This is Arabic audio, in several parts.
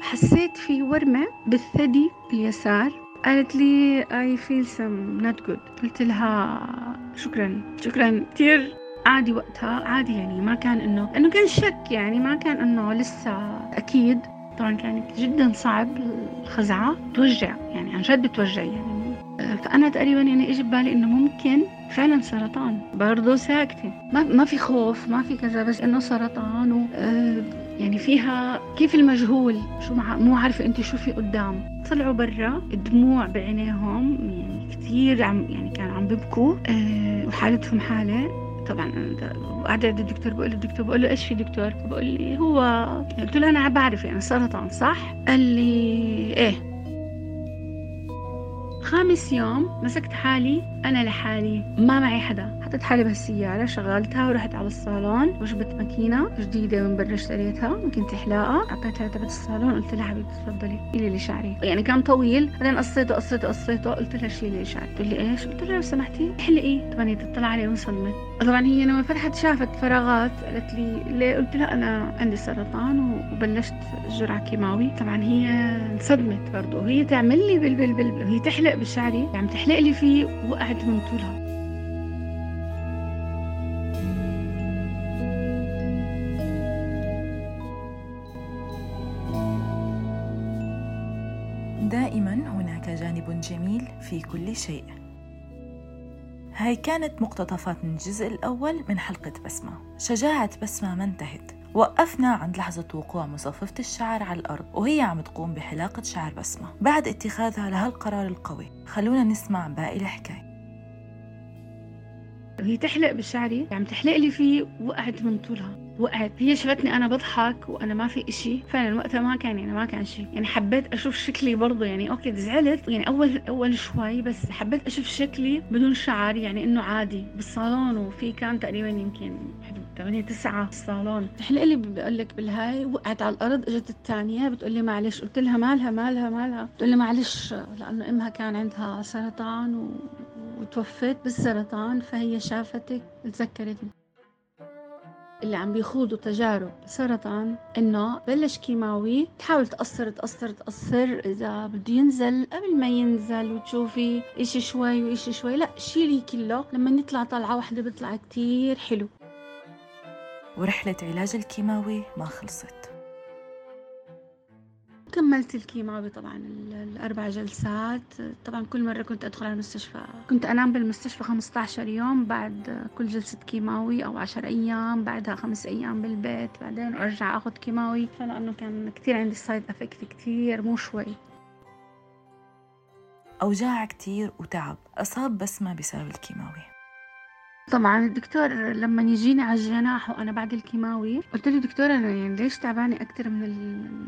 حسيت في ورمة بالثدي اليسار قالت لي I feel some not good. قلت لها شكرا شكرا. كثير عادي وقتها عادي يعني ما كان إنه إنه كان شك يعني ما كان إنه لسه أكيد. طبعا كانت جدا صعب الخزعة. توجع يعني عن جد بتوجع يعني. فأنا تقريبا يعني إجي ببالي إنه ممكن فعلا سرطان. برضه ساكتة. ما ما في خوف ما في كذا بس إنه سرطان و يعني فيها كيف المجهول؟ شو مع مو عارفة أنت شو في قدام. طلعوا برا الدموع بعينيهم يعني كثير عم يعني كان عم ببكوا أه وحالتهم حالة. طبعا قاعدة عند الدكتور بقول له الدكتور بقول له إيش في دكتور؟ بقول لي هو قلت له أنا بعرف يعني سرطان صح؟ قال لي إيه. خامس يوم مسكت حالي أنا لحالي ما معي حدا. حطيت حالي بهالسيارة شغلتها ورحت على الصالون وجبت ماكينة جديدة من برا اشتريتها ماكينة حلاقة أعطيتها تبع الصالون قلت لها حبيبتي تفضلي شيلي لي شعري. يعني كان طويل بعدين قصيته قصيته قصيته قلت لها شيلي لي شعري. تقول لي إيش؟ قلت لها لو سمحتي احلقي طبعا هي تطلع علي وانصدمت طبعا هي لما فتحت شافت فراغات قالت لي ليه؟ قلت لها أنا عندي سرطان وبلشت جرعة كيماوي. طبعا هي انصدمت برضه. وهي تعمل لي بل بل بل هي تحلق بشعري عم تحلق لي فيه وقعت من طولها. دائما هناك جانب جميل في كل شيء. هاي كانت مقتطفات من الجزء الأول من حلقة بسمة. شجاعة بسمة ما انتهت. وقفنا عند لحظة وقوع مصففة الشعر على الأرض وهي عم تقوم بحلاقة شعر بسمة. بعد اتخاذها لها القرار القوي. خلونا نسمع باقي الحكاية. وهي تحلق بشعري عم تحلق لي فيه وقعت من طولها. وقعت. هي شفتني أنا بضحك وأنا ما في إشي. فعلا وقتها ما كان يعني ما كان شيء. يعني حبيت أشوف شكلي برضه يعني أوكي زعلت. يعني أول أول شوي بس حبيت أشوف شكلي بدون شعر يعني إنه عادي. بالصالون وفي كان تقريبا يمكن حدود 8 9 الصالون تحلق لي بقول لك بالهاي وقعت على الأرض إجت الثانية بتقول لي معلش. قلت لها مالها مالها مالها. بتقول لي معلش لأنه إمها كان عندها سرطان و... وتوفت بالسرطان فهي شافتك تذكرتني. اللي عم بيخوضوا تجارب سرطان إنه بلش كيماوي تحاول تقصر تقصر تقصر إذا بده ينزل قبل ما ينزل وتشوفي إشي شوي وإشي شوي. لا شيلي كله لما يطلع طلعة واحدة بيطلع كتير حلو. ورحلة علاج الكيماوي ما خلصت. كملت الكيماوي طبعا الأربع جلسات. طبعا كل مرة كنت أدخل على المستشفى كنت أنام بالمستشفى 15 يوم بعد كل جلسة كيماوي أو 10 أيام بعدها خمس أيام بالبيت بعدين أرجع أخذ كيماوي. فلأنه كان كتير عندي side effect كتير مو شوي. أوجاع كتير وتعب أصاب بسمة بسبب الكيماوي. طبعا الدكتور لما يجيني على الجناح وأنا بعد الكيماوي قلت له دكتور أنا يعني ليش تعبانة أكثر من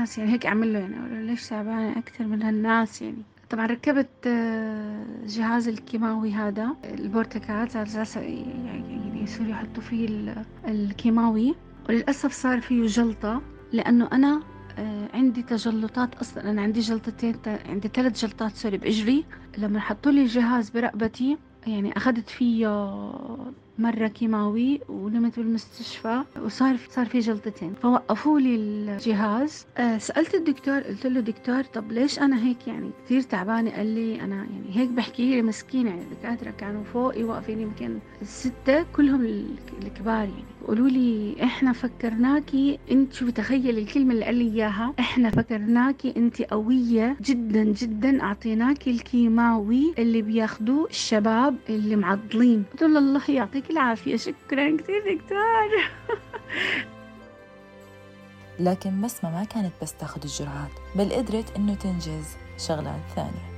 الناس يعني هيك اعمل له يعني ليش تعبانة أكثر من هالناس يعني. طبعا ركبت آه، جهاز الكيماوي هذا البورتكات على أساس يعني يصيروا يحطوا فيه الكيماوي. وللأسف صار فيه جلطة لأنه أنا آه، عندي تجلطات أصلا. أنا عندي جلطتين عندي ثلاث جلطات سوري بإجري. لما حطوا لي الجهاز برقبتي يعني أخذت فيه مرة كيماوي ونمت بالمستشفى وصار صار في جلطتين. فوقفوا لي الجهاز. أه سألت الدكتور قلت له دكتور طب ليش أنا هيك يعني كثير تعبانة؟ قال لي أنا يعني هيك بحكي لي مسكينة يعني الدكاترة كانوا فوقي واقفين يمكن الستة كلهم الكبار يعني. قولوا لي إحنا فكرناكي انت شو تخيل الكلمة اللي قال لي إياها؟ إحنا فكرناكي انت قوية جدا جدا اعطيناكي الكيماوي اللي بياخدوه الشباب اللي معضلين. قلت له الله يعطيك العافية. شكرا كثير دكتور. لكن بسمة ما كانت بس تاخد الجرعات بل قدرت إنه تنجز شغلات ثانية.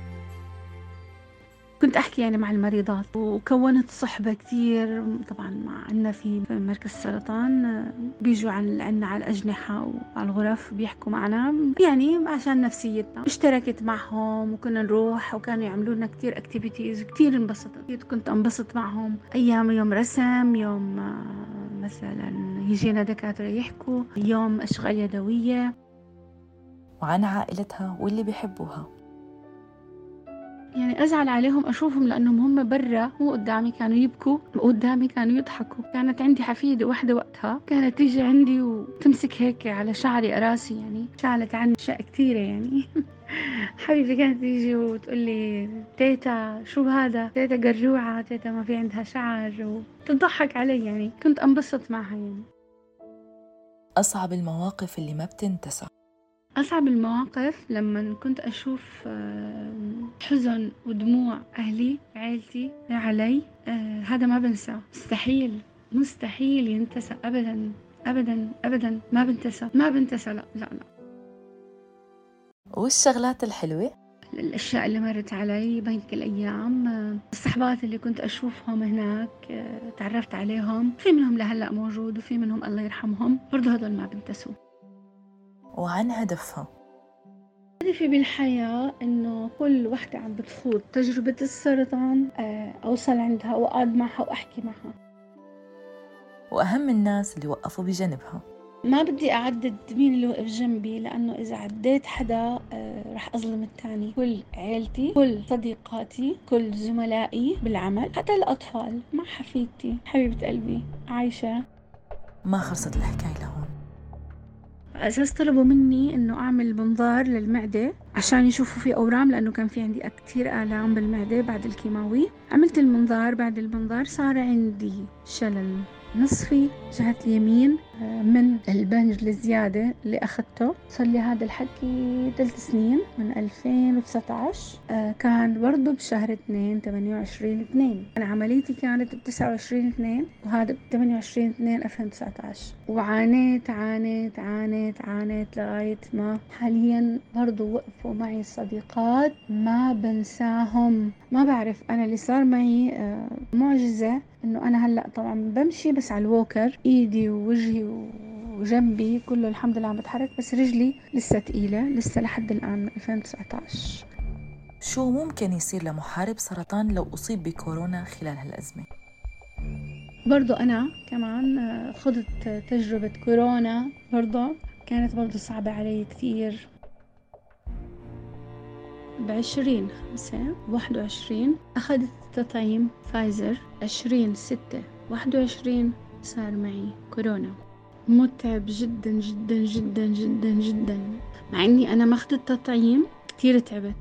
كنت أحكي يعني مع المريضات وكونت صحبة كتير طبعا مع عنا في مركز السرطان بيجوا عنا على الأجنحة وعلى الغرف بيحكوا معنا يعني عشان نفسيتنا. اشتركت معهم وكنا نروح وكانوا يعملوا لنا كتير اكتيفيتيز كتير انبسطت. كنت أنبسط معهم. أيام يوم رسم يوم مثلا يجينا دكاترة يحكوا يوم أشغال يدوية. وعن عائلتها واللي بيحبوها. يعني أزعل عليهم أشوفهم لأنهم هم برا مو قدامي كانوا يبكوا قدامي كانوا يضحكوا. كانت عندي حفيدة واحدة وقتها. كانت تيجي عندي وتمسك هيك على شعري راسي يعني شالت عني أشياء كثيرة يعني. حبيبتي كانت تيجي وتقول لي تيتا شو هذا؟ تيتا قرجوعة تيتا ما في عندها شعر. وتضحك علي يعني كنت أنبسط معها يعني. أصعب المواقف اللي ما بتنتسى. أصعب المواقف لما كنت أشوف حزن ودموع أهلي عيلتي علي آه، هذا ما بنسى مستحيل مستحيل ينتسى أبدا أبدا أبدا ما بنتسى ما بنتسى لا لا لا. والشغلات الحلوة؟ الأشياء اللي مرت علي بهيك الأيام الصحبات اللي كنت أشوفهم هناك آه، تعرفت عليهم. في منهم لهلأ موجود وفي منهم الله يرحمهم. برضه هدول ما بنتسوا. وعن هدفها. هدفي بالحياة إنه كل وحدة عم بتخوض تجربة السرطان آه، أوصل عندها وأقعد معها وأحكي معها. وأهم الناس اللي وقفوا بجنبها. ما بدي أعدد مين اللي وقف جنبي لأنه إذا عديت حدا آه، رح أظلم الثاني كل عيلتي كل صديقاتي كل زملائي بالعمل حتى الأطفال مع حفيدتي. حبيبة قلبي عايشة. ما خلصت الحكاية لهون. أساس طلبوا مني إنه أعمل منظار للمعدة عشان يشوفوا في أورام لأنه كان في عندي كتير آلام بالمعدة بعد الكيماوي. عملت المنظار بعد المنظار صار عندي شلل. نصفي جهة اليمين آه، من البنج الزيادة اللي أخذته. صار لي هذا الحكي ثلاث سنين من 2019 آه، كان برضه بشهر 2 28 2 أنا عمليتي كانت ب 29 2 وهذا ب 28 2 2019 وعانيت عانيت عانيت عانيت لغاية ما حاليا برضه وقفوا معي صديقات ما بنساهم. ما بعرف أنا اللي صار معي آه، معجزة إنه أنا هلأ طبعا بمشي بس على الووكر إيدي ووجهي وجنبي كله الحمد لله عم بتحرك بس رجلي لسه ثقيله لسه لحد الآن 2019 شو ممكن يصير لمحارب سرطان لو أصيب بكورونا خلال هالأزمة؟ برضو أنا كمان آه، خضت تجربة كورونا برضو كانت برضو صعبة علي كثير بعشرين خمسة واحد وعشرين. أخذت تطعيم فايزر عشرين ستة واحد وعشرين. صار معي كورونا. متعب جدا جدا جدا جدا جدا. مع إني أنا ما أخذت التطعيم كثير تعبت.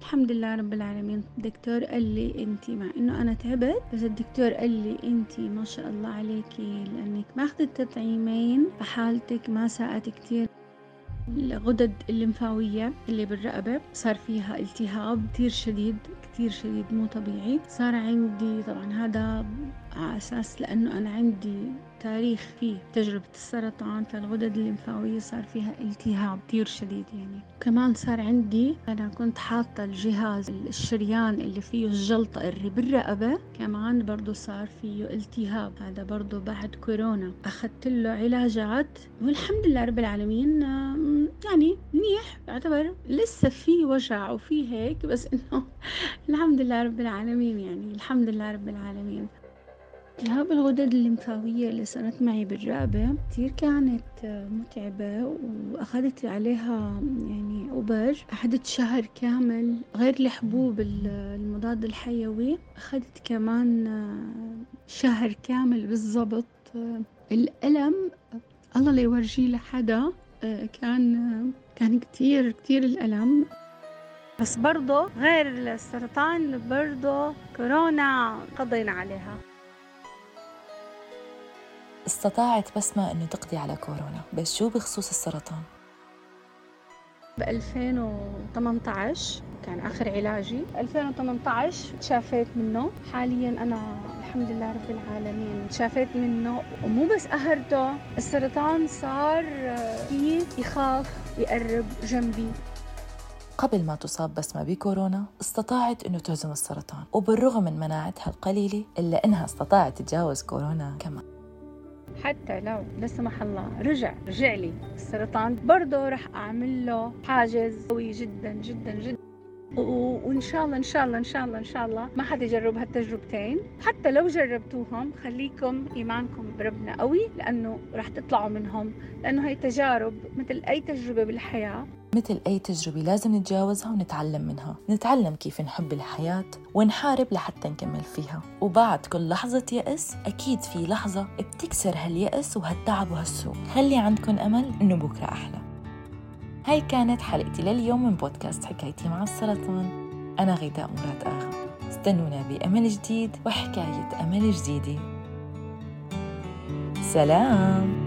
الحمد لله رب العالمين. الدكتور قال لي انت مع إنه أنا تعبت بس الدكتور قال لي انت ما شاء الله عليكي لأنك ما أخذت التطعيمين فحالتك ما ساءت كثير الغدد الليمفاوية اللي بالرقبة صار فيها التهاب كثير شديد كثير شديد مو طبيعي. صار عندي طبعا هذا على أساس لأنه أنا عندي تاريخ فيه تجربة السرطان فالغدد الليمفاوية صار فيها التهاب كثير شديد يعني. كمان صار عندي أنا كنت حاطة الجهاز الشريان اللي فيه الجلطة اللي بالرقبة كمان برضو صار فيه التهاب. هذا برضو بعد كورونا. أخذت له علاجات والحمد لله رب العالمين يعني منيح يعتبر لسه في وجع وفي هيك بس إنه الحمد لله رب العالمين يعني الحمد لله رب العالمين. التهاب الغدد الليمفاوية اللي صارت معي بالرقبة كتير كانت متعبة وأخذت عليها يعني أوبر أخذت شهر كامل غير الحبوب المضاد الحيوي. أخذت كمان شهر كامل بالضبط. الألم الله لا يورجيه لحدا. كان كان كتير كتير الألم بس برضه غير السرطان برضه كورونا قضينا عليها استطاعت بسمة أنه تقضي على كورونا بس شو بخصوص السرطان؟ ب 2018 كان آخر علاجي. 2018 تشافيت منه. حاليا أنا الحمد لله رب العالمين تشافيت منه. ومو بس قهرته السرطان صار فيه يخاف يقرب جنبي. قبل ما تصاب بسمة بكورونا استطاعت أنه تهزم السرطان. وبالرغم من مناعتها القليلة إلا أنها استطاعت تتجاوز كورونا كمان. حتى لو لا سمح الله رجع رجع لي السرطان. برضه رح أعمل له حاجز قوي جدا جدا جدا. وإن شاء الله إن شاء الله إن شاء الله إن شاء الله ما حد يجرب هالتجربتين. حتى لو جربتوهم خليكم إيمانكم بربنا قوي لأنه رح تطلعوا منهم لأنه هي تجارب مثل أي تجربة بالحياة. مثل أي تجربة لازم نتجاوزها ونتعلم منها. نتعلم كيف نحب الحياة ونحارب لحتى نكمل فيها. وبعد كل لحظة يأس أكيد في لحظة بتكسر هاليأس وهالتعب وهالسوء. خلي عندكم أمل إنه بكرة أحلى. هاي كانت حلقتي لليوم من بودكاست حكايتي مع السرطان. أنا غيداء مراد آغا. استنونا بأمل جديد وحكاية أمل جديدة. سلام!